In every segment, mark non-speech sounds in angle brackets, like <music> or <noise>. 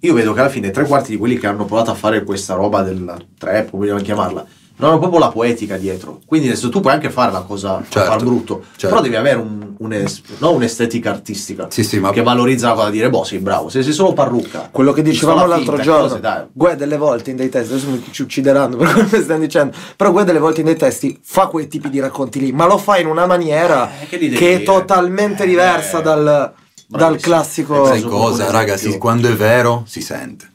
io vedo che alla fine tre quarti di quelli che hanno provato a fare questa roba della trap, come vogliamo chiamarla, non hanno proprio la poetica dietro. Quindi adesso tu puoi anche fare la cosa Certo, far brutto, certo. però devi avere un- un'es- no, un'estetica artistica Sì, sì, ma che valorizza la cosa, dire boh, sei bravo. Se sei solo parrucca, Quello che dicevamo l'altro finta, giorno, cose. Gue delle volte in dei testi, adesso mi ci uccideranno per quello che stiamo dicendo, però Gue delle volte in dei testi fa quei tipi di racconti lì, ma lo fa in una maniera Eh, che che è totalmente Eh, diversa dal, dal bravissimo. classico... Sai cosa, come raga? esempio. si- quando è vero si sente.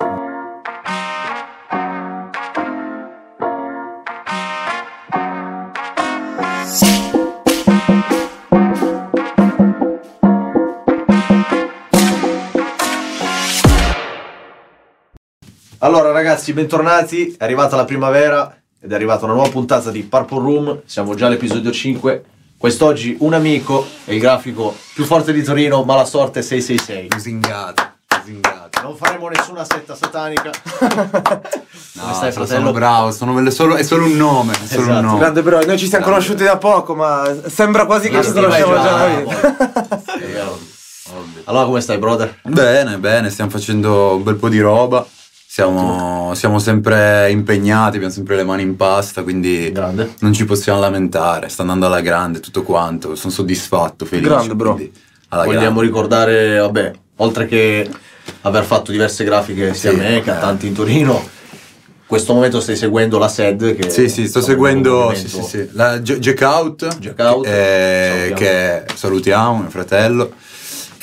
Allora ragazzi, bentornati, è arrivata la primavera ed è arrivata una nuova puntata di Purple Room, siamo già all'episodio 5. Quest'oggi un amico e il grafico più forte di Torino, ma la sorte è 666. Lusingato, lusingato. Non faremo nessuna setta satanica. <laughs> No, Come stai, sono, fratello? sono bravo, sono è solo, è solo un nome, è solo Esatto. un nome. Grande bro, noi ci siamo Grande. conosciuti da poco, ma sembra quasi che ci conosciamo già già- da vita. <laughs> Allora come stai brother? Bene, bene, stiamo facendo un bel po' di roba. Siamo, siamo sempre impegnati, abbiamo sempre le mani in pasta, quindi Grande. non ci possiamo lamentare. Sta andando alla grande tutto quanto. Sono soddisfatto, felice. Grande, bro. Vogliamo grande. ricordare, vabbè, oltre che aver fatto diverse grafiche sia Sì, a me che a tanti in Torino, in questo momento stai seguendo la SED che Sì, sì, sto seguendo sì, sì, sì. La Jack Out, Jack Out, eh, salutiamo. che salutiamo, mio fratello.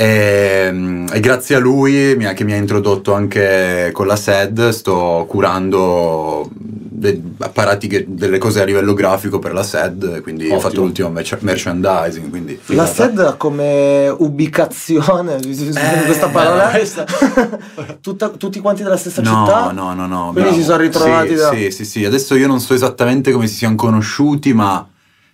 E, mm, e grazie a lui mi ha- che mi ha introdotto anche con la SED, sto curando de- apparati che- delle cose a livello grafico per la SED, quindi ho Ottimo. fatto l'ultimo merch- merchandising. Quindi La. SED ha come ubicazione, <laughs> Eh, questa parola, <laughs> questa- Tutta- tutti quanti della stessa No, città? no, no, no. Quindi bravo. si sono ritrovati Sì, da- sì, sì, sì. Adesso io non so esattamente come si siano conosciuti, ma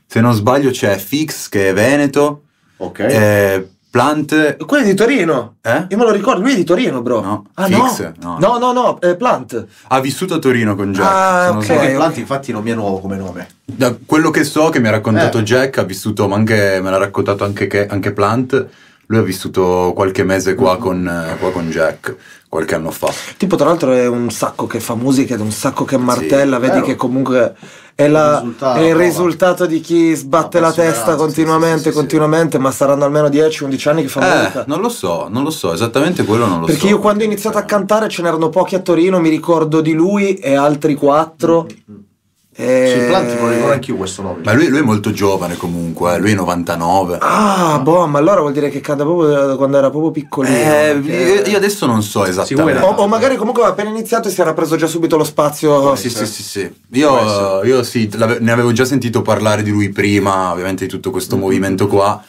se non sbaglio c'è Fix che è Veneto, Ok. eh, Plant. Quello è di Torino. Eh? Io me lo ricordo, lui è di Torino, bro. No, Ah, Fix? no. No. No, no, eh, Plant. Ha vissuto a Torino con Jack. Ah, ok. ok. Planti infatti non mi è nuovo come nome. Da quello che so che mi ha raccontato Eh. Jack, ha vissuto, ma anche, me l'ha raccontato anche, che- anche Plant. Lui ha vissuto qualche mese qua con, eh, qua con Jack, qualche anno fa. Tipo, tra l'altro, è un sacco che fa musica ed è un sacco che martella. vedi vero. che comunque è, la- Il risultato, è il risultato di chi sbatte la testa sì, continuamente, sì, sì, sì. continuamente. Ma saranno almeno 10-11 anni che fa Eh, musica. non lo so, non lo so, esattamente quello non lo so. Perché io quando ho iniziato a cantare ce n'erano pochi a Torino, mi ricordo di lui e altri quattro. E- Sì, Planti lo ricordo anch'io questo nome. Ma lui, lui è molto giovane comunque, eh, lui è 99. Ah, boh, ma allora vuol dire che canta proprio da quando era proprio piccolino. Eh, perché- io, adesso non so esattamente. O, o magari comunque aveva appena iniziato e si era preso già subito lo spazio. Sì, sì, sì, sì. Io, io sì, ne avevo già sentito parlare di lui prima, ovviamente di tutto questo movimento qua.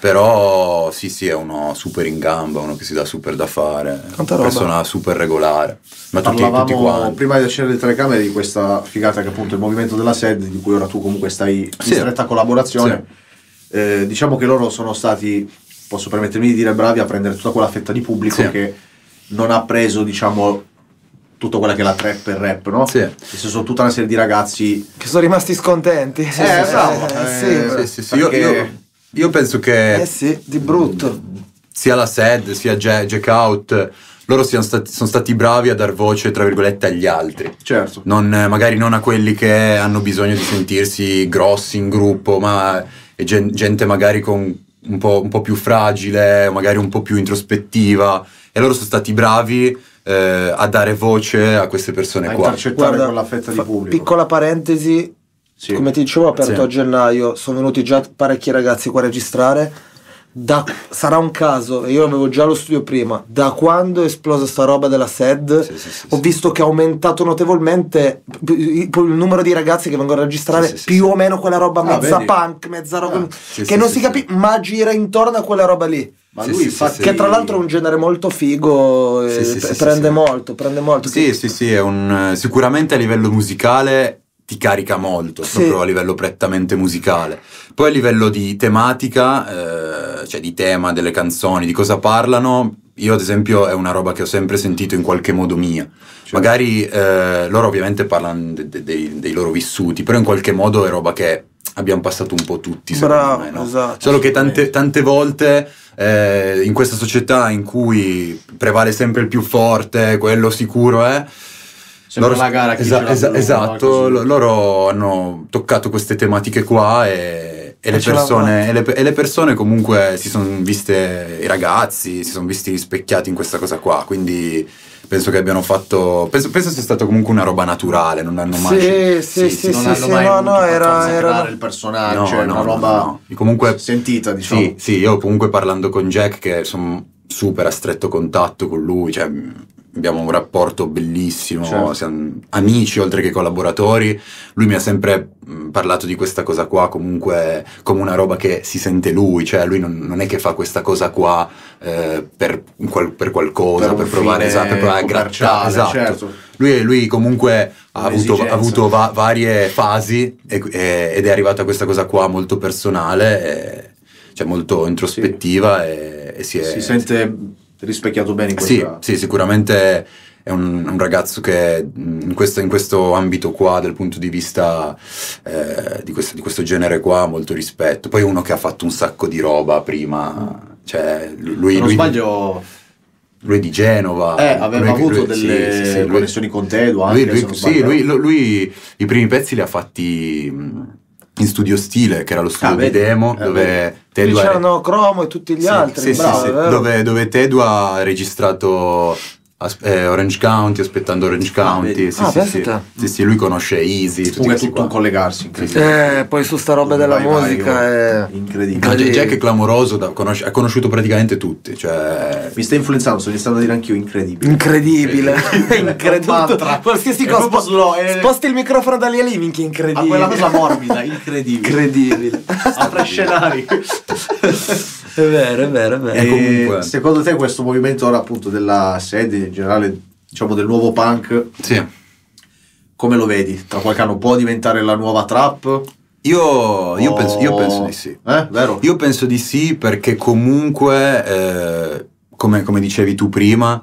Però sì, sì, è uno super in gamba, uno che si dà super da fare, Tanta una roba. persona super regolare. Ma tutti, tutti quanti. prima di accendere le telecamere di questa figata che appunto è il movimento della SED di cui ora tu comunque stai in Sì. stretta collaborazione. Eh, diciamo che loro sono stati, posso permettermi di dire, bravi a prendere tutta quella fetta di pubblico Sì. che non ha preso, diciamo, tutto quella che è la trap e il rap, no? Sì. Nel senso, tutta una serie di ragazzi Che sono rimasti scontenti. Eh, bravo, <laughs> Eh, eh, sì. Sì, sì, sì. Io, Perché- io- io penso che Eh sì, di brutto. sia la SED sia Jack, Out, loro siano stati, sono stati bravi a dar voce, tra virgolette, agli altri. Certo. Non, magari non a quelli che hanno bisogno di sentirsi grossi in gruppo, ma è gen- gente magari con un po', un po' più fragile, magari un po' più introspettiva. E loro sono stati bravi eh, a dare voce a queste persone A qua. intercettare Guarda, quella fetta di pubblico. Piccola parentesi, Sì. come ti dicevo, ho aperto Sì. a gennaio, sono venuti già parecchi ragazzi qua a registrare. Da- sarà un caso, e io avevo già lo studio prima, da quando è esplosa sta roba della SED, Sì, sì, sì, ho sì. visto che è aumentato notevolmente il il numero di ragazzi che vengono a registrare, Sì, sì, sì, più sì. o meno quella roba Ah, mezza vedi? punk, mezza roba, Ah, sì, che sì, non sì, si capisce, ma gira intorno a quella roba lì. Ma Sì, lui infatti... sì. Che tra l'altro è un genere molto figo, e Sì, sì, sì, p- sì, prende sì. molto, prende molto. Sì, sì, sì, è un, sicuramente a livello musicale ti carica molto, Sì. proprio a livello prettamente musicale. Poi a livello di tematica, eh, cioè di tema delle canzoni, di cosa parlano, io ad esempio è una roba che ho sempre sentito in qualche modo mia. Magari eh, loro ovviamente parlano de- de- dei, dei loro vissuti, però in qualche modo è roba che abbiamo passato un po' tutti, Bravo, me, no? esatto. Solo che tante, tante volte eh, in questa società in cui prevale sempre il più forte, quello sicuro è... Sembra la gara chi esa- esa- esatto, no? Loro hanno toccato queste tematiche qua e, e le persone, e, le, e le persone comunque si sono viste, i ragazzi si sono visti rispecchiati in questa cosa qua, quindi penso che abbiano fatto, penso, penso sia stata comunque una roba naturale, non hanno mai... Sì, sì, sì, non sì, hanno sì, mai no, no, era- era- il personaggio, No, cioè no, una roba no. Comunque- sentita, diciamo. Sì, sì, io comunque parlando con Jack, che sono super a stretto contatto con lui, cioè abbiamo un rapporto bellissimo, Certo. siamo amici oltre che collaboratori. Lui mi ha sempre mh, parlato di questa cosa qua comunque come una roba che si sente lui, cioè lui non, non è che fa questa cosa qua eh, per, qual- per qualcosa, Per per, provare, esatto, per provare a grattare. Esatto. certo. Lui, lui comunque ha avuto, ha avuto va- varie fasi e- e- ed è arrivato a questa cosa qua molto personale, e- cioè molto introspettiva e, e si è... si sente rispecchiato bene in Sì, questa... sì, sicuramente è un, un ragazzo che mh, in questo, in questo ambito qua, dal punto di vista eh, di, questo, di questo genere qua, ha molto rispetto. Poi uno che ha fatto un sacco di roba prima, cioè lui... Se non lui- sbaglio, lui è di Genova. eh, aveva Lui- avuto lui- delle sì, sì, sì, connessioni con Tedo anche, lui, sì, lui, lui- lui i primi pezzi li ha fatti mh, in studio stile, che era lo studio Ah, di vedi? demo, Eh, dove Qui Tedu ha- c'erano Cromo e tutti gli sì, altri, sì, bravo, sì, vero? dove, dove Tedu ha registrato as- eh, Orange County, aspettando Orange County. vedi? sì, Ah, sì, sì. Sì, sì, lui conosce Easy. tutti è tutto un collegarsi, incredibile. Eh, poi su sta roba della Vai, musica vai. è... Incredibile. Quindi- Jack è clamoroso, da- conosce- ha conosciuto praticamente tutti. Cioè, Mi sta influenzando, sto iniziando a dire anch'io incredibile. Incredibile, Incredibile. <laughs> incredibile. Qualsiasi cosa, spo- slow, è- sposti il microfono da lì a lì, minchia, A incredibile. quella cosa morbida, incredibile. incredibile. Apre scenari. <laughs> è vero, è vero, è vero. E comunque- secondo te questo movimento ora appunto della sede in generale, diciamo del nuovo punk, sì. come lo vedi? Tra qualche anno può diventare la nuova trap? Io, io O- penso, io penso di sì. Eh, vero? Io penso di sì perché comunque, eh, come, come dicevi tu prima,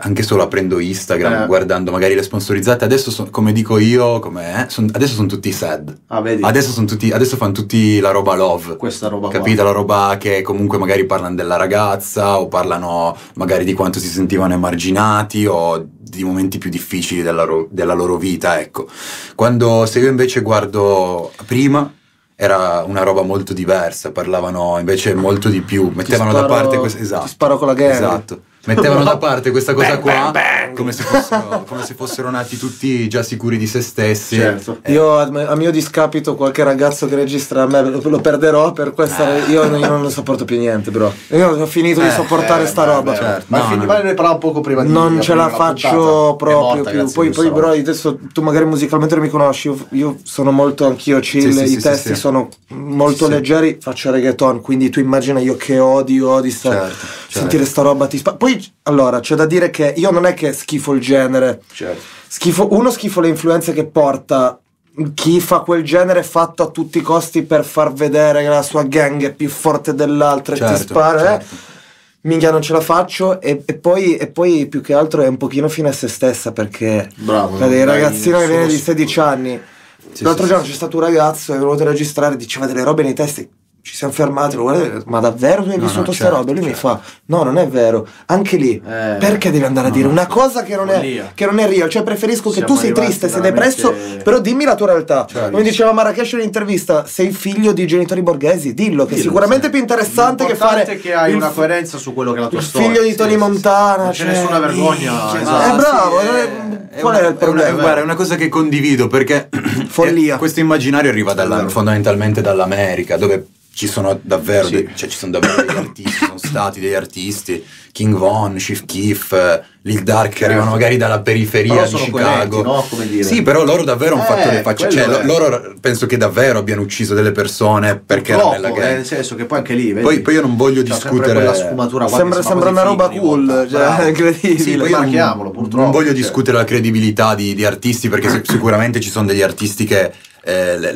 anche solo aprendo Instagram, Eh. guardando magari le sponsorizzate, adesso so- come dico io, come, eh, son- adesso sono tutti sad. Ah, vedi? Adesso, tutti, adesso fanno tutti la roba love. Questa roba qua. Capito? La roba che comunque magari parlano della ragazza o parlano magari di quanto si sentivano emarginati o di momenti più difficili della, ro- della loro vita, ecco. Quando se io invece guardo prima era una roba molto diversa, parlavano invece molto di più, mettevano da sparo- parte questa esatto. ti sparo con la gang. Esatto. Mettevano da <laughs> parte questa cosa Bang, qua bang, bang. Come, se fossero, come se fossero nati tutti già sicuri di se stessi. Certo. Eh, Io a, mio discapito qualche ragazzo che registra a me lo, lo perderò per questa io, io non ne sopporto più niente bro io ho finito di Eh, sopportare Eh, sta beh, roba beh, certo. Ma No, fin- no. ne parlavo poco prima di non ce la faccio proprio morta, più poi, poi bro adesso tu magari musicalmente non mi conosci io, io sono molto anch'io chill Sì, sì, i sì, testi sì, sì. sono molto leggeri faccio reggaeton quindi tu immagina io che odio odi sta, Certo, sentire sta roba ti spa- poi allora c'è da dire che io non è che schifo il genere Certo. Schifo, uno schifo le influenze che porta chi fa quel genere fatto a tutti i costi per far vedere che la sua gang è più forte dell'altra e ti Certo, spara. eh. certo. Minchia, non ce la faccio. E, e poi, e poi più che altro è un pochino fine a se stessa perché Bravo. non dai ragazzino che viene di spunto. 16 anni. Sì, L'altro sì, giorno sì. c'è stato un ragazzo che è venuto a registrare, diceva delle robe nei testi. Ci siamo fermati, guardate, ma davvero tu hai No, vissuto no, questa certo, roba? E lui mi certo. fa: No, non è vero. Anche lì, Eh, perché devi andare a no, dire no, una cosa che non, è, che non è real? Cioè, preferisco che tu sei triste, sei depresso, però dimmi la tua realtà. Cioè, Come diceva Marrakesh in un'intervista, sei figlio di genitori borghesi, dillo, che è Dillo, sicuramente sì. più interessante che L'importante fare è che hai il una coerenza su quello che è la tua storia. figlio di Sì, Tony sì, sì. Montana. Non c'è cioè, nessuna vergogna. minchia, esatto. Eh, bravo, sì, eh, è- qual è è il problema? è guarda, è una cosa che condivido perché Follia. eh, <clears throat> questo immaginario arriva Vero. fondamentalmente dall'America, dove ci sono davvero, Sì. dei, cioè, ci sono davvero degli artisti, sono stati degli artisti, King Von, Chief Keef, eh, Lil Dark, che arrivano magari dalla periferia Però di sono Chicago. coerenti, no? Come dire. Sì, però loro davvero hanno Eh, fatto le facce, cioè loro penso che davvero abbiano ucciso delle persone perché erano Troppo, nella eh, gang. nel senso che poi anche lì vedi, Poi- poi io non voglio discutere- quella sfumatura Sembra, sembra una roba cool, cioè, <laughs> incredibile. Sì, poi non- purtroppo, Non voglio cioè. discutere la credibilità di, di artisti perché sicuramente ci sono degli artisti che, eh, le-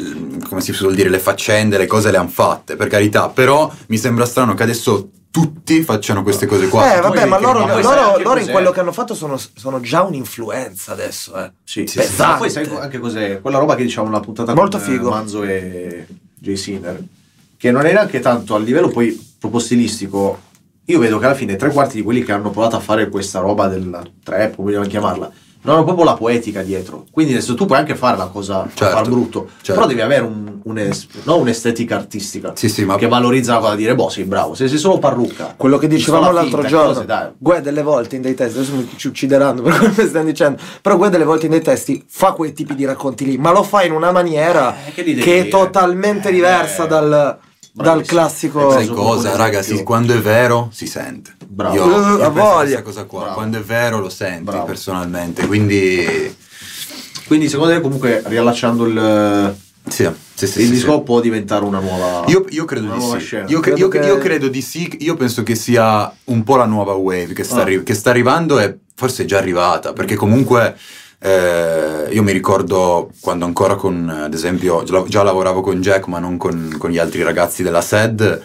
come si suol dire, le faccende, le cose le hanno fatte, per carità, però mi sembra strano che adesso tutti facciano queste cose qua. Eh, vabbè, ma loro, loro- anche loro in quello che hanno fatto sono, sono già un'influenza adesso, eh. Sì, Sì, sì. Ma poi sai anche cos'è? Quella roba che diciamo nella puntata Molto con figo. eh, Manzo e Jay Sinner, che non è neanche tanto a livello poi proprio stilistico. Io vedo che alla fine tre quarti di quelli che hanno provato a fare questa roba del trap, come vogliamo chiamarla, non hanno proprio la poetica dietro. Quindi adesso tu puoi anche fare la cosa Certo, far brutto, certo. però devi avere un- un'es- no, un'estetica artistica Sì, sì, ma che valorizza la cosa, dire boh, sei bravo. Se sei solo parrucca, Quello che dicevamo l'altro finta, giorno, cose. Gue delle volte in dei testi, adesso ci uccideranno per quello che stiamo dicendo, però Gue delle volte in dei testi fa quei tipi di racconti lì, ma lo fa in una maniera Eh, che che è totalmente Eh, diversa dal, dal bravissimo. classico... sai cosa, proprio raga? l'esempio. Sì, quando è vero si sente. Bravo. Io, io penso voglia. cosa qua. Bravo. Quando è vero lo senti Bravo. personalmente. Quindi Quindi secondo te comunque riallacciando il, sì, sì, sì, il sì, disco sì. può diventare una nuova Io, io credo di nuova sì. scena. Io, cre- Credo io- che- io credo di sì. Io penso che sia un po' la nuova wave che sta, Ah. arri- che sta arrivando e forse è già arrivata. Perché comunque eh, io mi ricordo quando ancora con, ad esempio, già, lavoravo con Jack, ma non con, con gli altri ragazzi della SED.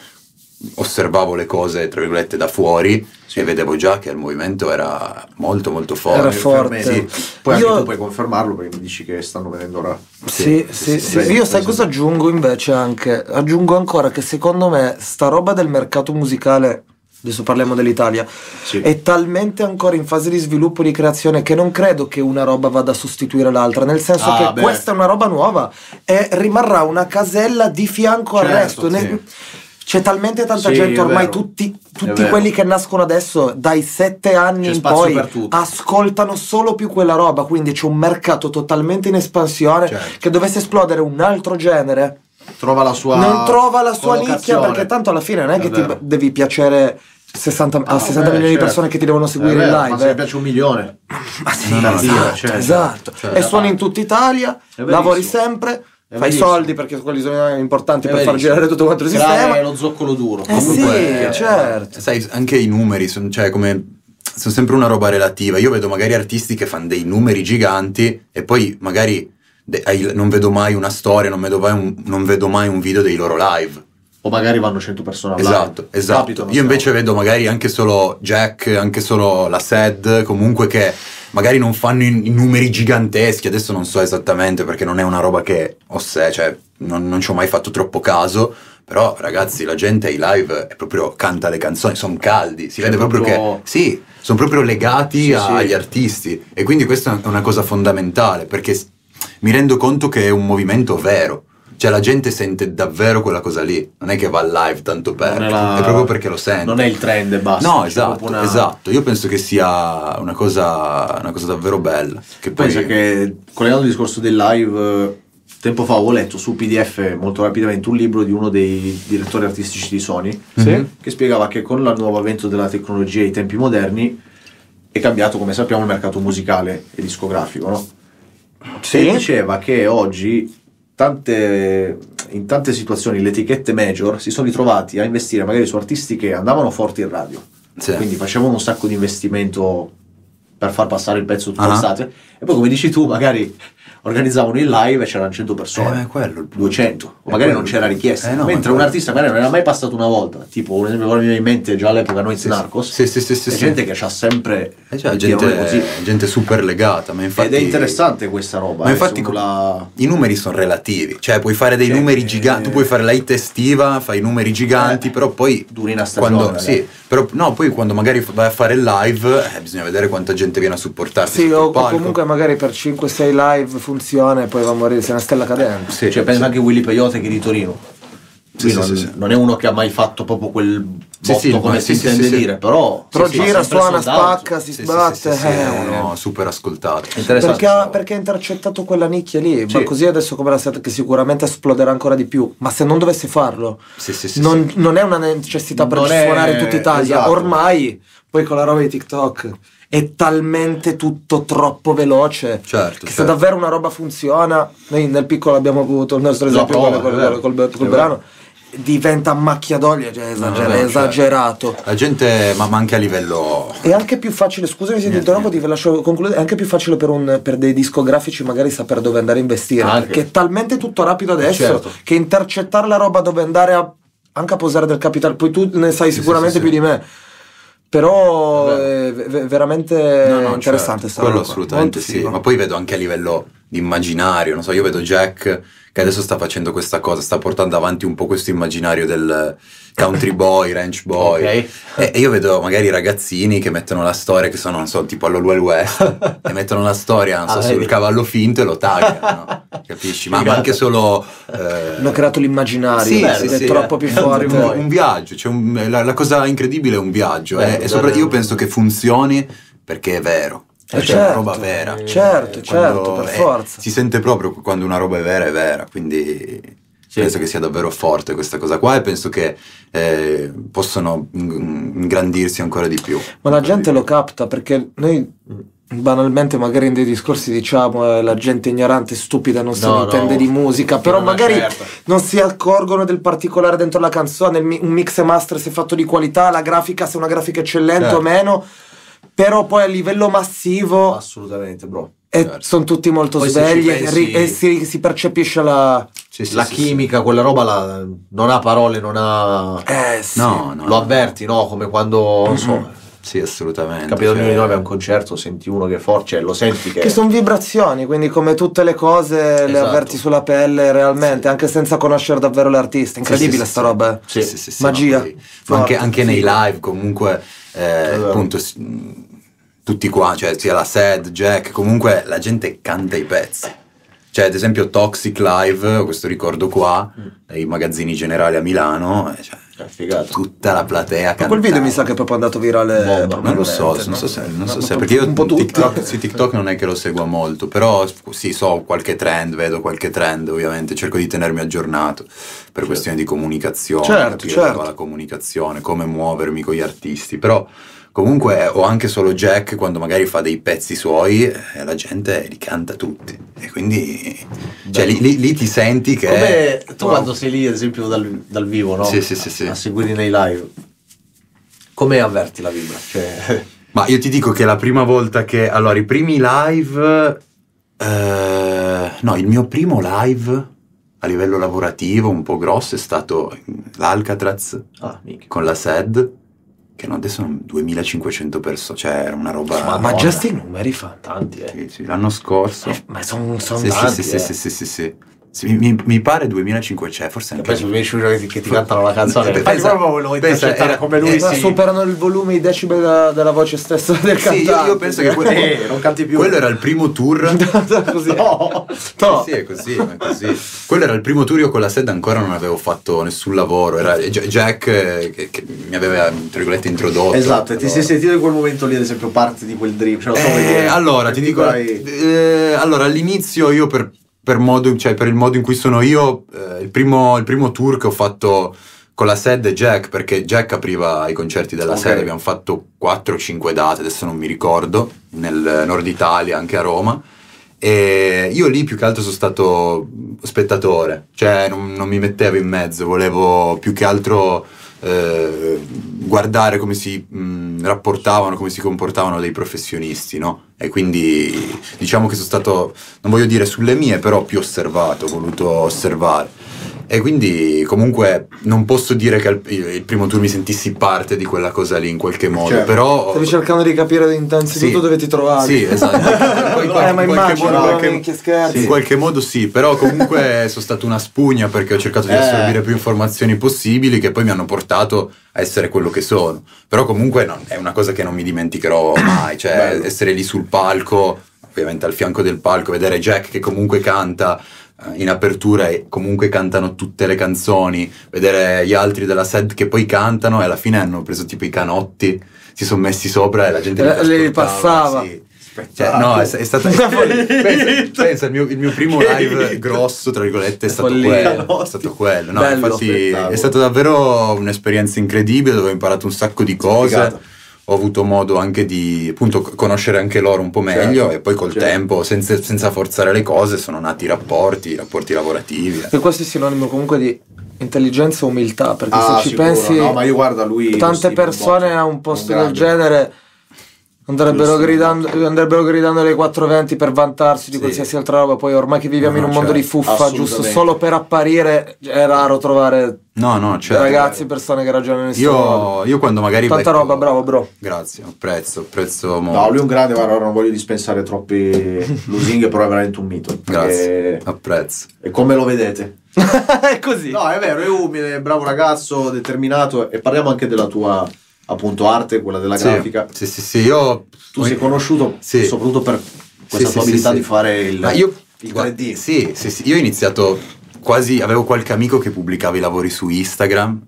Osservavo le cose, tra virgolette, da fuori e vedevo già che il movimento era molto, molto forte. Era forte. Sì. Poi Io- anche tu puoi confermarlo perché mi dici che stanno venendo ora. Sì, sì, sì. Beh, Io sai sì. cosa aggiungo invece anche? Aggiungo ancora che secondo me sta roba del mercato musicale, adesso parliamo dell'Italia, Sì. è talmente ancora in fase di sviluppo e di creazione che non credo che una roba vada a sostituire l'altra, nel senso Ah, che beh. questa è una roba nuova e rimarrà una casella di fianco al Certo, resto. Ne- sì. C'è talmente tanta Sì, gente, ormai tutti, tutti quelli che nascono adesso, dai sette anni C'è in poi, ascoltano solo più quella roba, quindi c'è un mercato totalmente in espansione Certo. che dovesse esplodere un altro genere Trova la sua non trova la sua nicchia perché tanto alla fine non è, È che ti vero. devi piacere 60, a Ah, 60 beh, milioni di certo. persone che ti devono seguire È vero, in Ma live se mi eh. piace un milione. Ma sì, No, esatto, no, certo, esatto. certo. e suoni in tutta Italia È lavori sempre È fai verissimo. soldi perché quelli sono importanti È per far girare tutto quanto il sistema lo zoccolo duro. eh sì, Comunque, certo Sai, anche i numeri, son- cioè come sono sempre una roba relativa. Io vedo magari artisti che fanno dei numeri giganti e poi magari de- non vedo mai una storia, non vedo mai un, non vedo mai un video dei loro live. O magari vanno 100 persone all'anno. Esatto, esatto. Capitano, Io invece stiamo- vedo magari anche solo Jack, anche solo la SED, comunque che magari non fanno i, numeri giganteschi, adesso non so esattamente perché non è una roba che ho sé, cioè non, non ci ho mai fatto troppo caso, però ragazzi la gente ai live è proprio canta le canzoni, sono caldi, si Cioè, vede proprio, proprio- che sì, sono proprio legati Sì, a- sì. agli artisti e quindi questa è una cosa fondamentale perché mi rendo conto che è un movimento vero. Cioè la gente sente davvero quella cosa lì, non è che va live tanto per, è, la- proprio perché lo sente. Non è il trend e basta. No, esatto, una- esatto. Io penso che sia una cosa, una cosa davvero bella. Che poi Pensa che collegando il discorso del live, tempo fa avevo letto su PDF molto rapidamente un libro di uno dei direttori artistici di Sony Mhm. che spiegava che con il nuovo avvento della tecnologia e i tempi moderni è cambiato, come sappiamo, il mercato musicale e discografico, no? Sì. Diceva che oggi tante, in tante situazioni le etichette major si sono ritrovati a investire magari su artisti che andavano forti in radio, Sì. quindi facevano un sacco di investimento per far passare il pezzo tutta Ah. l'estate. E poi come dici tu magari organizzavano il live e c'erano 100 persone, Eh, quello il punto. 200, o magari non c'era punto. richiesta, Eh, no, mentre un artista magari non era mai passato una volta, tipo un esempio che mi viene in mente già all'epoca noi Sì, Narcos, sì, sì, sì, sì, c'è sì. gente che ha sempre Eh, cioè, gente, gente super legata, ma infatti... Ed è interessante questa roba. Ma eh, infatti secondo la- i numeri sono relativi, cioè puoi fare dei Sì, numeri eh, giganti, tu puoi fare la hit estiva, fai numeri giganti, Eh, però poi duri una stagione, quando, sì, però, no, poi quando magari vai a fare il live eh, bisogna vedere quanta gente viene a supportarti sì o palco. comunque magari per 5-6 live funziona e poi va a morire sei una stella cadente Sì, cioè, pensa anche a Willy Peyote che è di Torino. Sì, non, sì, sì. non è uno che ha mai fatto proprio quel botto sì, come si intende sì, sì. dire, però, però gira, suona, spacca, si Sì, sì, sbatte sì, sì, sì, eh. è uno super ascoltato. Interessante perché, ha, perché ha intercettato quella nicchia lì, Sì. ma così adesso come la set che sicuramente esploderà ancora di più. Ma se non dovesse farlo, Sì, sì, sì, non, sì. non è una necessità per Non è- suonare in tutta Italia. esatto. Ormai, poi con la roba di TikTok, è talmente tutto troppo veloce. Certo, Che se certo. davvero una roba funziona, noi nel piccolo abbiamo avuto il nostro esempio prova, col, vero. col, col, col È Verano, diventa macchia d'olio, cioè esager- no, certo. esagerato. La gente, ma, ma anche a livello... È anche più facile, scusami se ti interrompo, ti lascio concludere, è anche più facile per, un- per dei discografici magari sapere dove andare a investire, Anche. perché è talmente tutto rapido adesso Certo. che intercettare la roba dove andare a anche a posare del capitale, poi tu ne sai sicuramente sì, più sì. di me. Però Vabbè. è ve- veramente No, no, interessante certo, sta quello roba assolutamente Molto sì, figo. ma poi vedo anche a livello di immaginario, non so, io vedo Jack che adesso sta facendo questa cosa, sta portando avanti un po' questo immaginario del country boy, ranch boy. Ok. E e io vedo magari ragazzini che mettono la storia, che sono, non so, tipo all'Wild West, e mettono la storia, non so, Ah, sul cavallo finto e lo taggano, no? <laughs> capisci? Ma, ma anche solo... eh, Hanno creato l'immaginario, sì, è sì, sì, troppo eh. più forte. boy. un viaggio, cioè un- la, la cosa incredibile è un viaggio Bello, eh, e sopra- bello. io penso che funzioni perché è vero, cioè è una certo. roba vera. Certo, certo, Quando per è- forza. si sente proprio quando una roba è vera, è vera, quindi Sì. penso che sia davvero forte questa cosa qua e penso che eh, possono ing- ingrandirsi ancora di più. Ma la gente lo capta perché noi banalmente magari in dei discorsi diciamo eh, la gente ignorante e stupida non se No, ne no. intende di musica, però magari certo. non si accorgono del particolare dentro la canzone, un mix e master se fatto di qualità, la grafica se è una grafica eccellente Certo. o meno, però poi a livello massivo Assolutamente, bro. e sono tutti molto Poi svegli e pensi- e si, si percepisce la... Sì, sì, la sì, chimica, quella roba la- non ha parole, non ha... Eh. No, no. Lo avverti, no? Come quando, non so. Sì, assolutamente. capita ognuno cioè- di noi va a un concerto, senti uno che è forte, cioè lo senti che... Che sono vibrazioni, quindi come tutte le cose le Esatto. avverti sulla pelle realmente, anche senza conoscere davvero l'artista. Incredibile Sì, sì, sta sì. roba. eh. Sì. Sì, sì, sì, Magia. ma poi- ma anche, anche nei live comunque eh, vero. appunto tutti qua cioè sia la Sad, Jack comunque la gente canta i pezzi cioè ad esempio Toxic Live questo ricordo qua Mm. ai magazzini generali a Milano eh, cioè, figata. tutta la platea Ma cantava quel video mi sa che è proprio andato virale. Bomba. non lo so, non so se, non so se perché io un po'. TikTok, sì, TikTok non è che lo segua molto, però sì, so qualche trend, vedo qualche trend, ovviamente cerco di tenermi aggiornato per questioni di comunicazione, Certo, certo. la comunicazione, come muovermi con gli artisti, però comunque ho anche solo Jack quando magari fa dei pezzi suoi e la gente li canta tutti e quindi cioè, lì, lì- lì ti senti che Come tu Wow. quando sei lì, ad esempio, dal, dal vivo, no? Sì, sì, sì, sì. A seguire nei live, come avverti la vibra? Cioè, Ma io ti dico che la prima volta che. Allora, i primi live. eh, no, il mio primo live a livello lavorativo un po' grosso è stato l'Alcatraz ah, con la SED, che no, adesso sono 2500 persone, cioè era una roba. Ma Madonna. già sti numeri fa. Tanti, eh. Sì, sì, l'anno scorso. Eh, ma sono sì, tanti. sì, sì, eh. sì, sì, sì, sì. Sì, mi, mi pare 2500, cioè forse Che anche. poi sono i miei che, che ti cantano la canzone. Eh, pensa- proprio volevo pensa, era- come lui eh, Ma si... superano il volume, i decibel della, della voce stessa del Sì, io, cantante. io penso che quello, <laughs> Eh, non canti più. quello era il primo tour. <laughs> Così. No. No. Sì, è così, è così. Quello era il primo tour, io con la SED ancora non avevo fatto nessun lavoro, era Jack eh, che, che mi aveva, tra virgolette, introdotto. Esatto, e ti Allora. sei sentito in quel momento lì, ad esempio, parte di quel drip. Cioè, lo so Eh, allora, ti dico, eh, allora all'inizio io per, per modo, cioè per il modo in cui sono io, eh, il, primo, il primo tour che ho fatto con la SED e Jack, perché Jack apriva i concerti della Ok. SED, abbiamo fatto 4-5 date, adesso non mi ricordo, nel nord Italia, anche a Roma. E io lì più che altro sono stato spettatore, cioè non, non mi mettevo in mezzo, volevo più che altro eh, guardare come si mh, rapportavano, come si comportavano dei professionisti, no? E quindi diciamo che sono stato, non voglio dire sulle mie, però più osservato, ho voluto osservare. E quindi comunque non posso dire che il primo tour mi sentissi parte di quella cosa lì in qualche modo, Certo. però... Stavi cercando di capire innanzitutto Sì. dove ti trovavi. Sì, esatto. <laughs> In qualche- qualche- Eh, ma in qualche immagino, modo- in qualche- minchia, scherzi. in qualche modo sì, però comunque <laughs> sono stato una spugna perché ho cercato di Eh. assorbire più informazioni possibili che poi mi hanno portato a essere quello che sono. Però comunque no, è una cosa che non mi dimenticherò mai, cioè <coughs> Bello. essere lì sul palco, ovviamente al fianco del palco, vedere Jack che comunque canta eh, in apertura e comunque cantano tutte le canzoni, vedere gli altri della set che poi cantano e alla fine hanno preso tipo i canotti, si sono messi sopra e la gente Eh, li passava. sì. Cioè, no, è, è stata. <laughs> pensa, pensa, il, mio, il mio primo live grosso, tra virgolette, è stato Follia. quello. È stato quello. No, Bello. infatti, Spettacolo. è stata davvero un'esperienza incredibile dove ho imparato un sacco di cose. Ho avuto modo anche di appunto conoscere anche loro un po' meglio Certo, e poi col certo. tempo, senza, senza forzare le cose, sono nati i rapporti, i rapporti lavorativi. E questo è sinonimo comunque di intelligenza e umiltà, perché Ah, se ci sicuro. pensi No, ma io guarda lui... tante persone a un posto Un del genere Andrebbero gridando, andrebbero gridando alle 420 per vantarsi di Sì. qualsiasi altra roba. Poi ormai che viviamo No, in un mondo di certo. fuffa, giusto solo per apparire, è raro trovare No, no, certo. ragazzi, persone che ragionano in. Io, io quando magari Tanta becco- roba, bravo, bro. Grazie, apprezzo, apprezzo molto. No, lui è un grande, guarda, ora non voglio dispensare troppi <laughs> lusinghe, però è veramente un mito. Grazie, perché- apprezzo. E come lo vedete? <laughs> è così. No, è vero, è umile, bravo ragazzo, determinato. E parliamo anche della tua, appunto, arte, quella della Sì, grafica. Sì, sì, sì, io... Tu sei conosciuto Sì. soprattutto per questa Sì, tua abilità di fare il, Ma io, il guarda, 3D. Sì, sì, sì, io ho iniziato quasi, avevo qualche amico che pubblicava i lavori su Instagram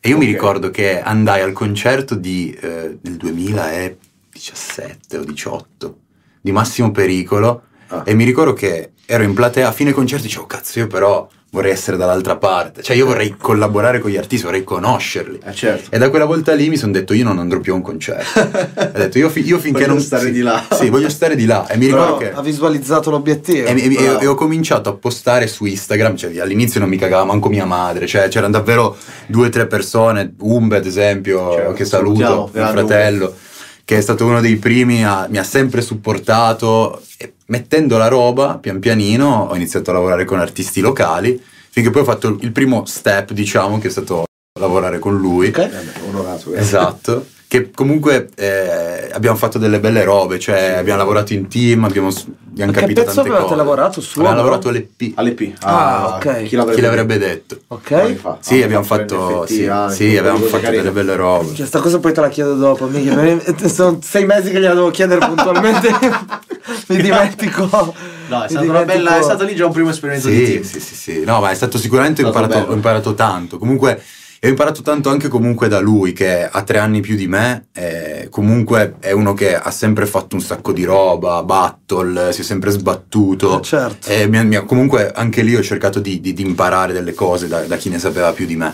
e io mi Ok. ricordo che andai al concerto di, eh, del 2017 o 18 di Massimo Pericolo Ah. e mi ricordo che ero in platea a fine concerto e dicevo cazzo io però vorrei essere dall'altra parte, cioè io vorrei collaborare con gli artisti, vorrei conoscerli. Eh, certo. E da quella volta lì mi sono detto io non andrò più a un concerto. <laughs> ho detto io, fi- io finché Voglio non... stare sì, di là. Sì, voglio stare di là. E mi Però ricordo che... ha visualizzato l'obiettivo. E, e- e ho cominciato a postare su Instagram, cioè all'inizio non mi cagava manco mia madre, cioè c'erano davvero due o tre persone, Umbe ad esempio, Certo, che saluto, mio fratello, che è stato uno dei primi, a- mi ha sempre supportato, e mettendo la roba, pian pianino ho iniziato a lavorare con artisti locali, finché poi ho fatto il primo step, diciamo, che è stato lavorare con lui. Ok. Eh, beh, onorato. eh. Esatto. Che comunque eh, abbiamo fatto delle belle robe, cioè abbiamo lavorato in team, abbiamo, abbiamo A che capito pezzo tante avevate cose. lavorato? Suo, Abbiamo lavorato all'EP. All'EP. Ah, ok. Chi l'avrebbe, Chi l'avrebbe detto? Ok. Fa. Sì, abbiamo fa, fatto, NFT sì, anche, sì, abbiamo fatto delle belle robe. Questa cosa poi te la chiedo dopo. Mi- Sono sei mesi che gliela devo chiedere puntualmente. <laughs> Mi dimentico. No, è stata una bella, è stato lì già un primo esperimento di Sì, team. sì, sì, sì. No, ma è stato sicuramente, ho È stato imparato, ho imparato tanto. Comunque, e ho imparato tanto anche comunque da lui, che ha tre anni più di me, e comunque è uno che ha sempre fatto un sacco di roba, battle, si è sempre sbattuto. Eh, certo. E mi ha- mi ha- comunque anche lì ho cercato di, di- di imparare delle cose da, da chi ne sapeva più di me.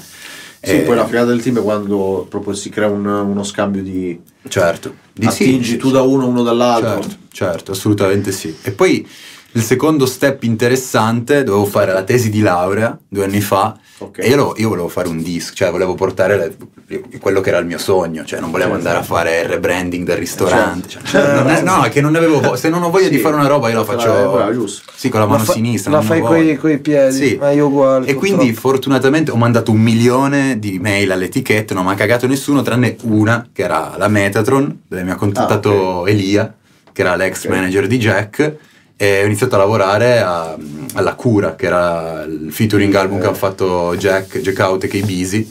Sì, poi la figata del team è quando proprio si crea un- uno scambio di Certo. Di attingi sì, tu sì. da uno, uno dall'altro. Certo, certo, assolutamente sì. E poi il secondo step interessante, dovevo fare la tesi di laurea due anni fa Ok. e io, io volevo fare un disc, cioè volevo portare le- quello che era il mio sogno, cioè non volevo Certo. andare a fare il rebranding del ristorante. Certo. cioè, non è- no, è che non ne avevo vo- se non ho voglia di Sì, fare una roba io la te la- faccio bravo, giusto. sì, con la La mano fa- sinistra. la fai coi- voglia. coi piedi, Sì. ma io uguale, E quindi purtroppo. fortunatamente ho mandato un milione di mail all'etichetta, non mi ha cagato nessuno tranne una che era la Metatron, dove mi ha contattato Ah, Elia, che era l'ex Ok. manager di Jack. E ho iniziato a lavorare a- alla Cura, che era il featuring album che hanno fatto Jack, Jack Out e K-Busy,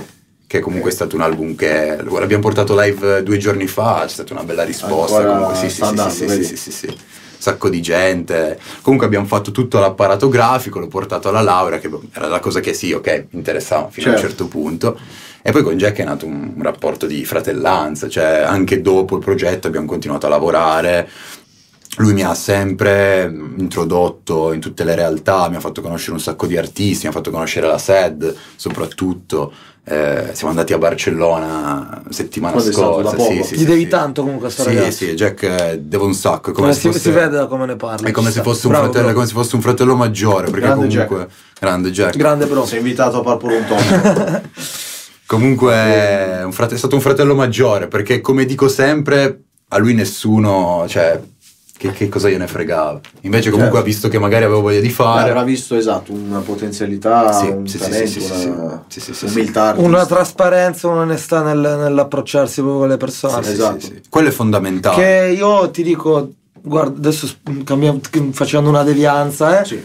che comunque è stato un album che l'abbiamo portato live due giorni fa, c'è stata una bella risposta. Ancora Comunque, sì, sì, andando, sì, sì, sì, sì, sì. Sacco di gente. Comunque abbiamo fatto tutto l'apparato grafico, l'ho portato alla laurea, che era la cosa che sì, ok, mi interessava fino a un Certo. certo punto. E poi con Jack è nato un, un rapporto di fratellanza, cioè anche dopo il progetto abbiamo continuato a lavorare. Lui mi ha sempre introdotto in tutte le realtà, mi ha fatto conoscere un sacco di artisti, mi ha fatto conoscere la SED soprattutto. Eh, siamo andati a Barcellona settimana stato? scorsa. Sì, sì, Gli sì, devi sì. tanto comunque a sto Sì, ragazzo. sì, Jack eh, deve un sacco. È come Come se si, fosse, si vede da come ne parli. è come se fosse un Bravo, fratello, è bravo. come se fosse un fratello maggiore. Perché Grande comunque. Grande Jack. Grande bro. Sei invitato a Purple un tono. <laughs> Comunque è, un frate- è stato un fratello maggiore perché come dico sempre a lui nessuno, cioè che, che cosa gliene fregava. Invece comunque Certo. ha visto che magari avevo voglia di fare. avrà visto esatto una potenzialità, Sì, un sì, sì, talento, sì, sì, sì, una sì, sì, sì, umiltà Una artistica. trasparenza, un'onestà nel- nell'approcciarsi proprio con le persone. Sì, sì, esatto. sì, sì. Quello è fondamentale. Che io ti dico, guarda, adesso cambiamo- facendo una devianza, eh, Sì.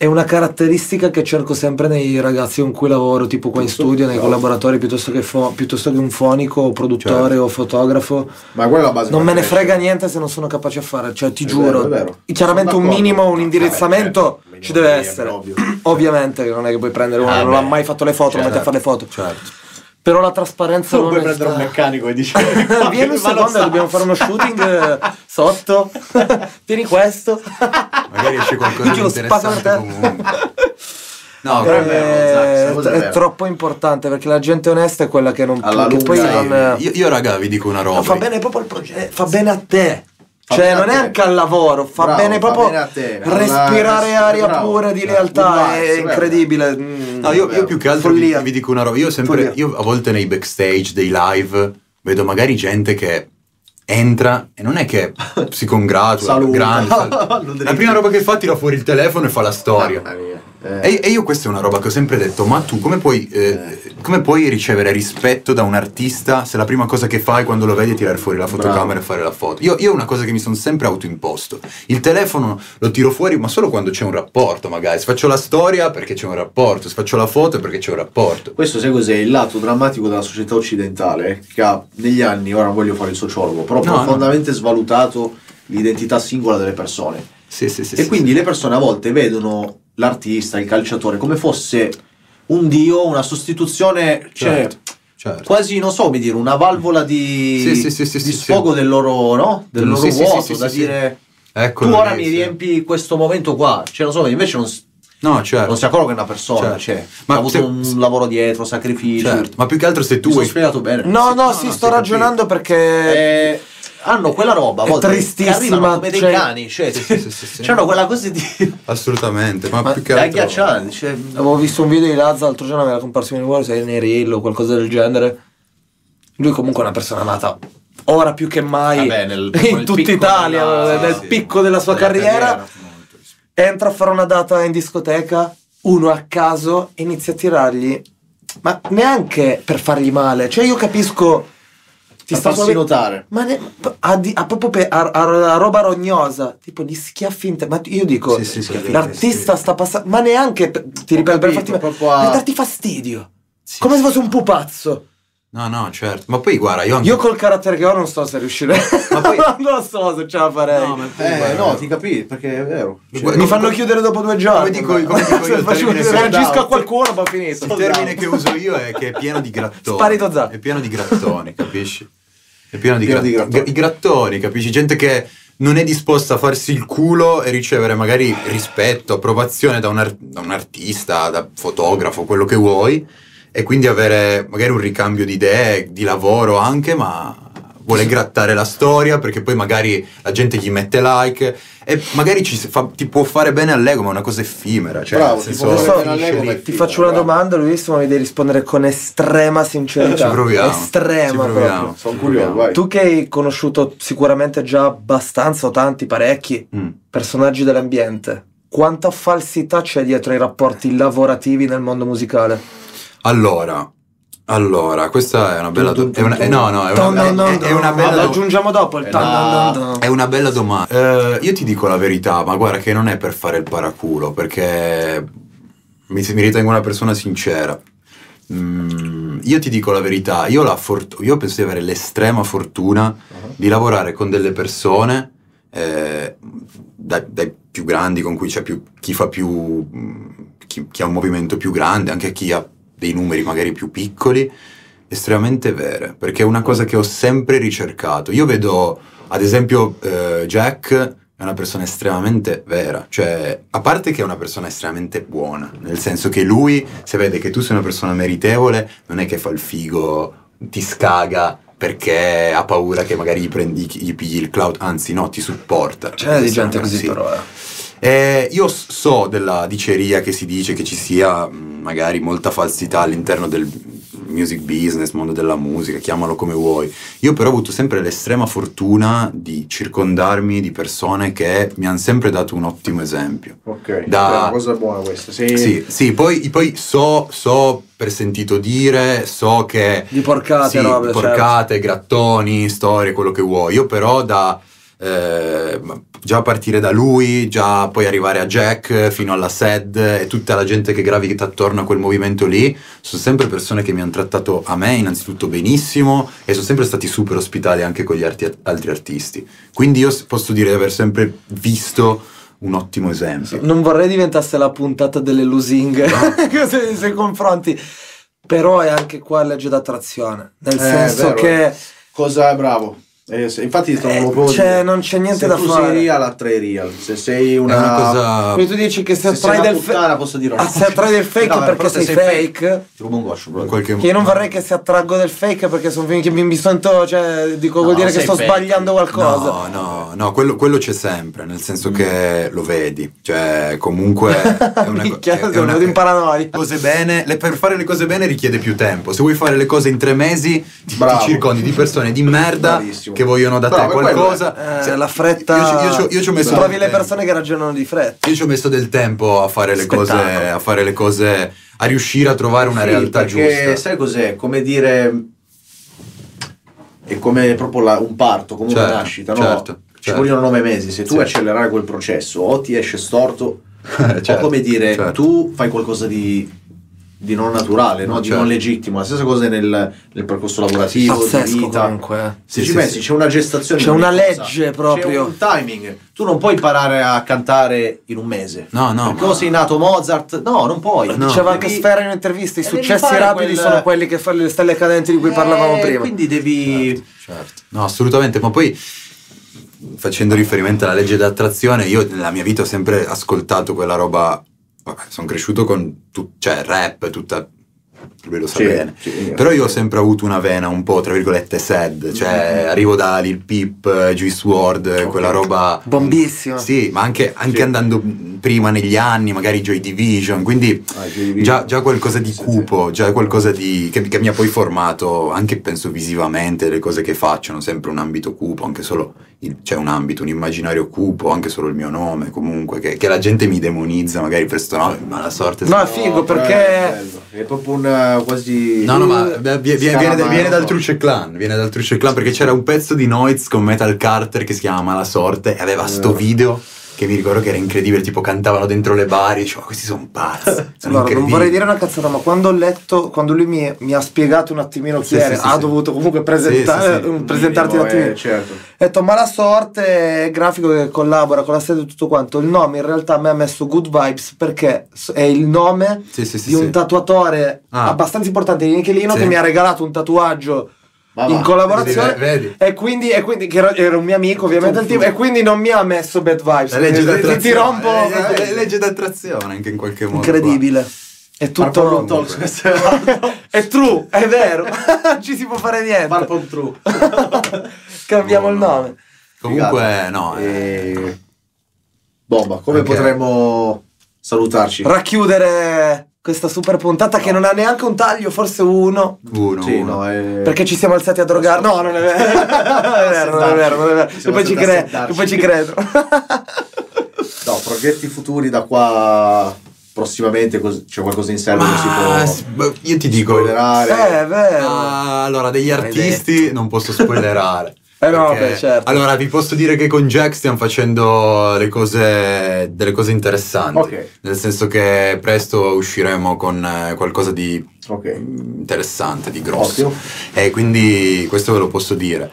È una caratteristica che cerco sempre nei ragazzi con cui lavoro, tipo qua in studio, nei collaboratori, piuttosto che, fo- piuttosto che un fonico, o produttore Certo. o fotografo. Ma quella è la base Non me ne frega niente se non sono capace a fare, cioè ti È giuro. vero, è vero. Chiaramente un minimo, un indirizzamento vabbè, certo, ci deve essere. ovvio. Ovviamente che non è che puoi prendere uno Ah, non ha beh. mai fatto le foto, lo Certo. metti a fare le foto. Certo. Però la trasparenza Non non puoi è prendere un sta- meccanico e dici Vieni <laughs> un secondo, dobbiamo fare uno shooting eh, sotto. <laughs> Tieni questo. Magari esce qualcosa di interessante comunque. No, Eh, è vero, sta è, è troppo importante perché la gente onesta è quella che non Alla che poi non io, io, raga vi dico una roba. fa bene proprio il progetto, fa bene a te. Fa cioè, bene non è anche al lavoro, fa Bravo, bene fa proprio bene a te, respirare aria bravo, pura di realtà, è incredibile. Mm, No, io, io più che altro vi, vi dico una roba. Io sempre, Follia. io a volte nei backstage dei live vedo magari gente che entra e non è che si congratula, grande. <laughs> La prima roba che fa tira fuori il telefono e fa la storia. Eh. E, io questa è una roba che ho sempre detto, ma tu come puoi, eh, come puoi ricevere rispetto da un artista se la prima cosa che fai quando lo vedi è tirare fuori la fotocamera Bravo. e fare la foto? Io, io è una cosa che mi sono sempre autoimposto. Il telefono lo tiro fuori ma solo quando c'è un rapporto magari. Se faccio la storia perché c'è un rapporto, se faccio la foto perché c'è un rapporto. Questo sai cos'è? Il lato drammatico della società occidentale che ha negli anni, ora non voglio fare il sociologo, però No, profondamente svalutato l'identità singola delle persone. Sì, sì, sì. e sì, quindi sì. le persone a volte vedono l'artista, il calciatore, come fosse un dio, una sostituzione, cioè Certo, certo. quasi, non so come dire, una valvola di, Sì, sì, sì, sì, di sì, sfogo del loro, no? Del loro vuoto, sì, sì, da sì. dire Eccolo tu ora lì, mi sì. riempi questo momento qua, cioè non so, invece non, No, certo. non si accorge che è una persona, Certo. cioè, Ma ha avuto se- un lavoro dietro, sacrificio. Certo, ma più che altro se tu Mi vuoi... spiegato bene. No, no, no, sì, no, sto ragionando perché Eh, hanno quella roba a volte che tristissima, arrivano come dei cioè- cani, cioè, Sì, sì, sì, c'hanno quella cosa di Assolutamente, ma, Ma più che altro... agghiacciante, cioè, avevo visto un video di Lazza l'altro giorno, aveva comparso in uguale, sei reel o qualcosa del genere. Lui comunque è una persona nata ora più che mai Vabbè, nel- in tutta Italia, della- nel picco della sua Della carriera. carriera. entra a fare una data in discoteca, uno a caso, inizia a tirargli, ma neanche per fargli male. Cioè io capisco... Ti sta farsi notare. Ma ne- a, di- a proprio per- a- roba rognosa, tipo gli schiaffi in te- Ma io dico, Sì, sì, sì, l'artista sta passando, ma neanche, per- ti ripeto, per farti per darti fastidio. Sì, Come se fosse un pupazzo. No, no, certo. Ma poi guarda, io anche... Io col carattere che ho non so se riuscirei. Ma poi- <laughs> non lo so se ce la farei. No, ma poi, Eh, guarda, no, ti capisci, perché è vero. Cioè, Mi come- fanno chiudere dopo due giorni. dico- come dico io, <laughs> Faccio- termine reagisco a qualcuno, ma finito. Il termine che uso io è che è pieno di <laughs> grattoni. Sparito Zà. È pieno di grattoni, capisci? È pieno di, Pieno di grattoni. grattoni. I grattoni, capisci? Gente che non è disposta a farsi il culo e ricevere magari rispetto, approvazione da un, ar- da un artista, da fotografo, quello che vuoi, e quindi avere magari un ricambio di idee, di lavoro anche, ma vuole grattare la storia perché poi magari la gente gli mette like e magari ci si fa- ti può fare bene all'ego, ma è una cosa effimera. Cioè, Bravo, ti senso, Ti figo, faccio una bravo. domanda, Luis, ma mi devi rispondere con estrema sincerità. Ci proviamo. Estrema Ci proviamo. proprio. Sono curioso, vai. Tu che hai conosciuto sicuramente già abbastanza o tanti, parecchi Mm. personaggi dell'ambiente, quanta falsità c'è dietro ai rapporti lavorativi nel mondo musicale? Allora, allora, questa è una bella domanda. dun, No, no, è una, è- è una bella Lo do- aggiungiamo dopo il Eh. È una bella domanda. Eh, io ti dico la verità, ma guarda che non è per fare il paraculo, perché mi, mi ritengo una persona sincera. Mm, io ti dico la verità, io, la fort- io penso di avere l'estrema fortuna di lavorare con delle persone, eh, dai, dai più grandi con cui c'è più, chi fa più, mm, chi, chi ha un movimento più grande, anche chi ha dei numeri magari più piccoli, estremamente vere, perché è una cosa che ho sempre ricercato. Io vedo, ad esempio, eh, Jack è una persona estremamente vera, cioè, a parte che è una persona estremamente buona, nel senso che lui, se vede che tu sei una persona meritevole, non è che fa il figo, ti scaga perché ha paura che magari gli, prendi, gli pigli il cloud, anzi no, ti supporta. Ce n'è di gente così sì. però, eh. Eh, io so della diceria che si dice che ci sia mh, magari molta falsità all'interno del music business, mondo della musica, chiamalo come vuoi. Io però ho avuto sempre l'estrema fortuna di circondarmi di persone che mi hanno sempre dato un ottimo esempio. Ok, Da- è una cosa buona questa. Sì, Sì, sì, poi, poi so, so per sentito dire, so che Di porcate, sì, robe, certo. porcate, grattoni, storie, quello che vuoi. Io però da eh, già a partire da lui, già poi arrivare a Jack fino alla SED e tutta la gente che gravita attorno a quel movimento lì, sono sempre persone che mi hanno trattato a me innanzitutto benissimo e sono sempre stati super ospitali anche con gli arti- altri artisti. Quindi io posso dire di aver sempre visto un ottimo esempio. Non vorrei diventasse la puntata delle lusinghe <laughs> se, se confronti. Però è anche qua legge d'attrazione. Nel Eh, senso vero, che Cosa bravo. Eh, se- infatti eh, proprio c'è- non c'è niente se da tu fare. sei real, attrai real. Se sei una, È una cosa... Quindi tu dici che se se sei attrai una del fake. posso dire Ah, se attrai del fake No, perché però se sei fake. Ti rubo un goscio, bro. qualche Che io non vorrei che si attraggo del fake perché sono che mi, mi sento, cioè, dico, vuol No, dire che sei sto fake. sbagliando qualcosa. No, no, no, quello, quello c'è sempre, nel Mm. senso che lo vedi, cioè comunque <laughs> è una, co- Minchia, è- è sono una- venuto in paranoia. cose bene, le- per fare le cose bene richiede più tempo, se vuoi fare le cose in tre mesi ti, ti circondi di persone di merda Bravissimo. Che vogliono da No, te quello qualcosa. Eh, Se- la fretta. Io, ci- io io ci ho messo Trovi le persone che ragionano di fretta. Io ci ho messo del tempo a fare le cose, Spettacolo. a fare le cose, a riuscire a trovare una Sì, realtà perché giusta. sai cos'è? Come dire. È come proprio la- un parto, come Certo, una nascita, no? certo, Ci certo. vogliono nove mesi. Se tu Sì. accelerare quel processo, o ti esce storto, <laughs> Certo, o come dire, certo. tu fai qualcosa di, di non naturale, no? Di certo. non legittimo. La stessa cosa è nel, nel percorso lavorativo, di Pazzesco vita. comunque. eh. Se Sì, ci sì, pensi, sì. c'è una gestazione. C'è di una cosa. legge proprio. C'è un timing. Tu non puoi imparare a cantare in un mese. No, no, Perché ma- o sei nato Mozart? No, non puoi. No. Diceva anche Devi- Sfera in un'intervista, i successi rapidi quel- sono quelli che fanno le stelle cadenti di cui parlavamo Eh, prima. Quindi devi. Certo. No, assolutamente, ma poi facendo riferimento alla legge d'attrazione, io nella mia vita ho sempre ascoltato quella roba, sono cresciuto con tu- cioè rap, tutta lui lo sa Sì, bene. sì. Però io ho sempre avuto una vena un po', tra virgolette, sad, cioè arrivo da Lil Peep, Juice WRLD, quella roba... Bombissima. Sì, ma anche, anche Sì. andando prima negli anni, magari Joy Division, quindi Ah, Joy Division. già, già qualcosa di Sì, cupo, già qualcosa di, che, che mi ha poi formato, anche penso visivamente, le cose che faccio hanno sempre un ambito cupo, anche solo c'è un ambito, un immaginario cupo, anche solo il mio nome comunque, che, che la gente mi demonizza magari per sto nome, ma la sorte... No, è figo però perché- È, bello. È proprio un quasi. No, no, ma vie- viene, Scaramano. viene dal Truce Clan, viene dal Truce Clan perché c'era un pezzo di Noiz con Metal Carter che si chiama La Sorte e aveva sto Eh. video che mi ricordo che era incredibile, tipo cantavano dentro le bar e dicevo, "Ma questi sono pazzi, <laughs> sono Allora, non incredibili". vorrei dire una cazzata, ma quando ho letto, quando lui mi, mi ha spiegato un attimino chi Sì, era, sì, ha sì. dovuto comunque sì, sì. presentarti un attimino. eh, certo. Ho detto, ma la sorte è grafico che collabora con la sede e tutto quanto. Il nome in realtà a me ha messo Good Vibes perché è il nome Sì, sì, sì, di un tatuatore Ah. abbastanza importante di Michelino Sì. che mi ha regalato un tatuaggio Ma in va, collaborazione. vedi, vedi. E quindi, e quindi che era, era un mio amico, ovviamente, il team, e quindi non mi ha messo bad vibes. La legge d'attrazione, ti rompo. la legge- la legge d'attrazione anche in qualche modo. Incredibile. È Purple tutto. Room Talks, questo è- <laughs> è true, è vero. non <laughs> ci si può fare niente. Purple True. <laughs> Cambiamo No, il no. nome. Comunque, no, eh, E... Bomba, come Anche- potremmo salutarci? Racchiudere questa super puntata che non ha neanche un taglio, forse uno. uno, Sì, uno. no, è... Perché ci siamo alzati a drogare. No, non è vero. <laughs> non è vero, non è vero, non è vero. Ci E poi ci alzati a credo. sentarci. E poi ci credo. No, progetti futuri da qua prossimamente cos- c'è qualcosa in serbo che si può io ti dico, spoilerare? Eh, è vero. Ah, allora, degli artisti non posso spoilerare. <laughs> Eh no, beh, certo. Allora, vi posso dire che con Jack stiamo facendo le cose, delle cose interessanti. Ok. Nel senso che presto usciremo con eh, qualcosa di Ok. mm, interessante, di grosso. E quindi questo ve lo posso dire.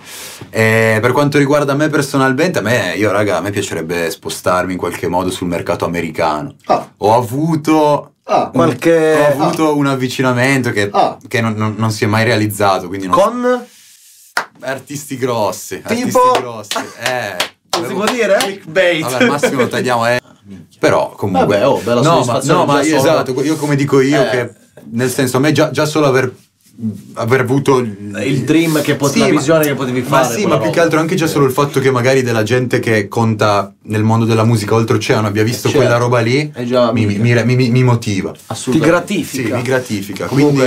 E per quanto riguarda me personalmente, a me, io raga, a me piacerebbe spostarmi in qualche modo sul mercato americano. Ah, Ho avuto ah, Qualche- ho avuto un avvicinamento che, Ah. che non, non- non si è mai realizzato, quindi non Con. Artisti grossi, artisti Tipo? grossi. Eh, Non si può dire? clickbait. Vabbè, al massimo lo tagliamo, eh. Però comunque Vabbè, oh, bella no, ma, no, ma io, esatto, io come dico io Eh. che nel senso a me già, già solo aver aver avuto il dream che pot- Sì, la ma- visione che potevi ma fare. sì, quella ma più che roba. altro anche già solo il fatto che magari della gente che conta nel mondo della musica oltreoceano abbia visto Certo. quella roba lì già mi, mi, mi- mi- mi motiva. Ti Assolutamente. Sì, gratifica. mi gratifica. Comunque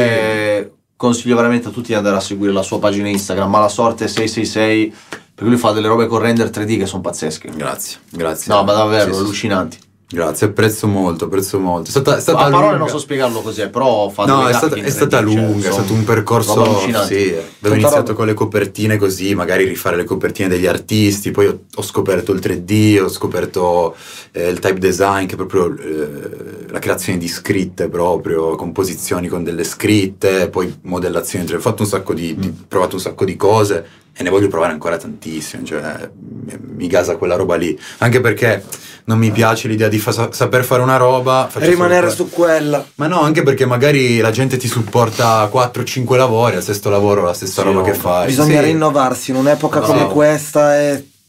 Quindi consiglio veramente a tutti di andare a seguire la sua pagina Instagram, Malasorte 666, perché lui fa delle robe con render 3D che sono pazzesche. grazie, grazie. No, ma davvero, sì, allucinanti. Grazie, apprezzo molto, apprezzo molto. È stata, è stata a parole lunga. non so spiegarlo così, eh, però No, è stata, è stata 3D, cioè, lunga, è stato un percorso. Sì, avevo Tanta iniziato con le copertine così, magari rifare le copertine degli artisti, poi ho, ho scoperto il 3D, ho scoperto eh, il type design, che è proprio eh, la creazione di scritte proprio, composizioni con delle scritte, poi modellazioni. Ho fatto un sacco di, di- provato un sacco di cose e ne voglio provare ancora tantissime, cioè mi- mi gasa quella roba lì. Anche perché non mi piace l'idea di fa- saper fare una roba, solo Rimanere su quella. Ma no, anche perché magari la gente ti supporta 4-5 lavori, al sesto lavoro la stessa Sì, roba no. che fai. Bisogna Sì. rinnovarsi in un'epoca No. come questa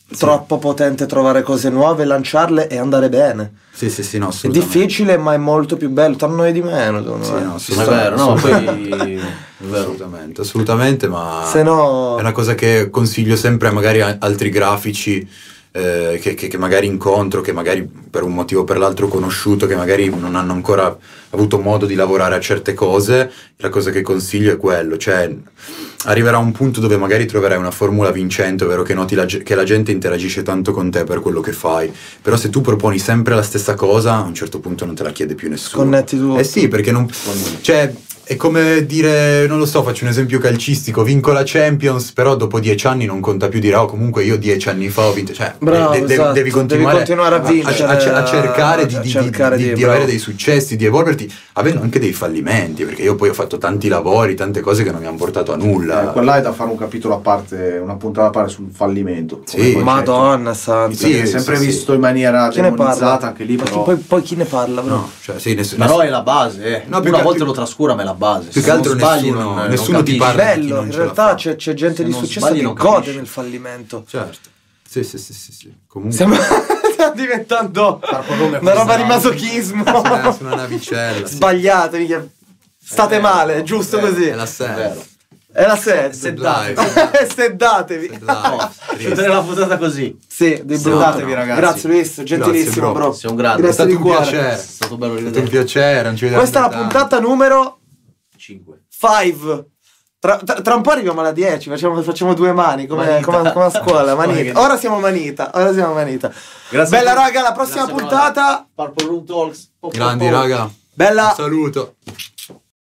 è troppo potente trovare cose nuove, lanciarle e andare bene. Sì, sì, sì, no, È difficile, ma è molto più bello. Tra noi di meno, secondo Sì, me. no, sì, <laughs> è vero, no, poi assolutamente. Assolutamente, ma Se no, è una cosa che consiglio sempre a magari a altri grafici eh, che, che- che magari incontro, che magari per un motivo o per l'altro ho conosciuto, che magari non hanno ancora avuto modo di lavorare a certe cose, la cosa che consiglio è quello, cioè arriverà un punto dove magari troverai una formula vincente, ovvero che noti la che la gente interagisce tanto con te per quello che fai, però se tu proponi sempre la stessa cosa, a un certo punto non te la chiede più nessuno. Sconnetti tu. Eh sì, perché non... Cioè, è come dire, non lo so, faccio un esempio calcistico, vinco la Champions, però dopo dieci anni non conta più dire, oh comunque io dieci anni fa ho vinto, cioè Bravo, de- de- esatto. devi continuare, Devi continuare a vincere, a, a cercare di, a di- cercare di- di- avere dei successi, di evolverti, avendo anche dei fallimenti, perché io poi ho fatto tanti lavori, tante cose che non mi hanno portato a nulla. Eh, quella è da fare un capitolo a parte, una puntata a parte sul fallimento. Sì. Madonna santa. Sì, è Sì, sempre sì, sì. visto in maniera Chi demonizzata anche lì, però. poi, poi chi ne parla, bro? No, cioè, sì, ness- Però è la base, eh. No, più Una volta più- lo trascura, è la base. più che altro non sbagli, nessuno- non, non nessuno ti capisci. parla Bello, non in realtà c'è, c'è gente Se di non successo che non gode nel fallimento. Certo. Sì, sì, sì, sì, sì. Comunque Stiamo, <laughs> diventando è una roba di masochismo. Eh, su una navicella. sì. <laughs> Sbagliate, mica. State È vero, male, è è giusto Eh, così. È la È serie. vero. È la sed. <laughs> Seddatevi. Seddatevi. Chiudere la puntata così. Sì, brutto. ragazzi. Grazie Luis, gentilissimo, bro. bro. Sei un grande. È Grazie stato di un cuore. piacere. È stato bello È stato un piacere. non Questa è la puntata numero 5. 5. Tra, tra- tra un po' arriviamo alla 10, facciamo, facciamo due mani come, come- come a scuola. <laughs> Manita. Ora siamo manita, ora siamo manita. Grazie Bella raga, la prossima Grazie, puntata. Purple Room Talks. Po- po- Grandi Oh. po- raga. Bella. Un saluto.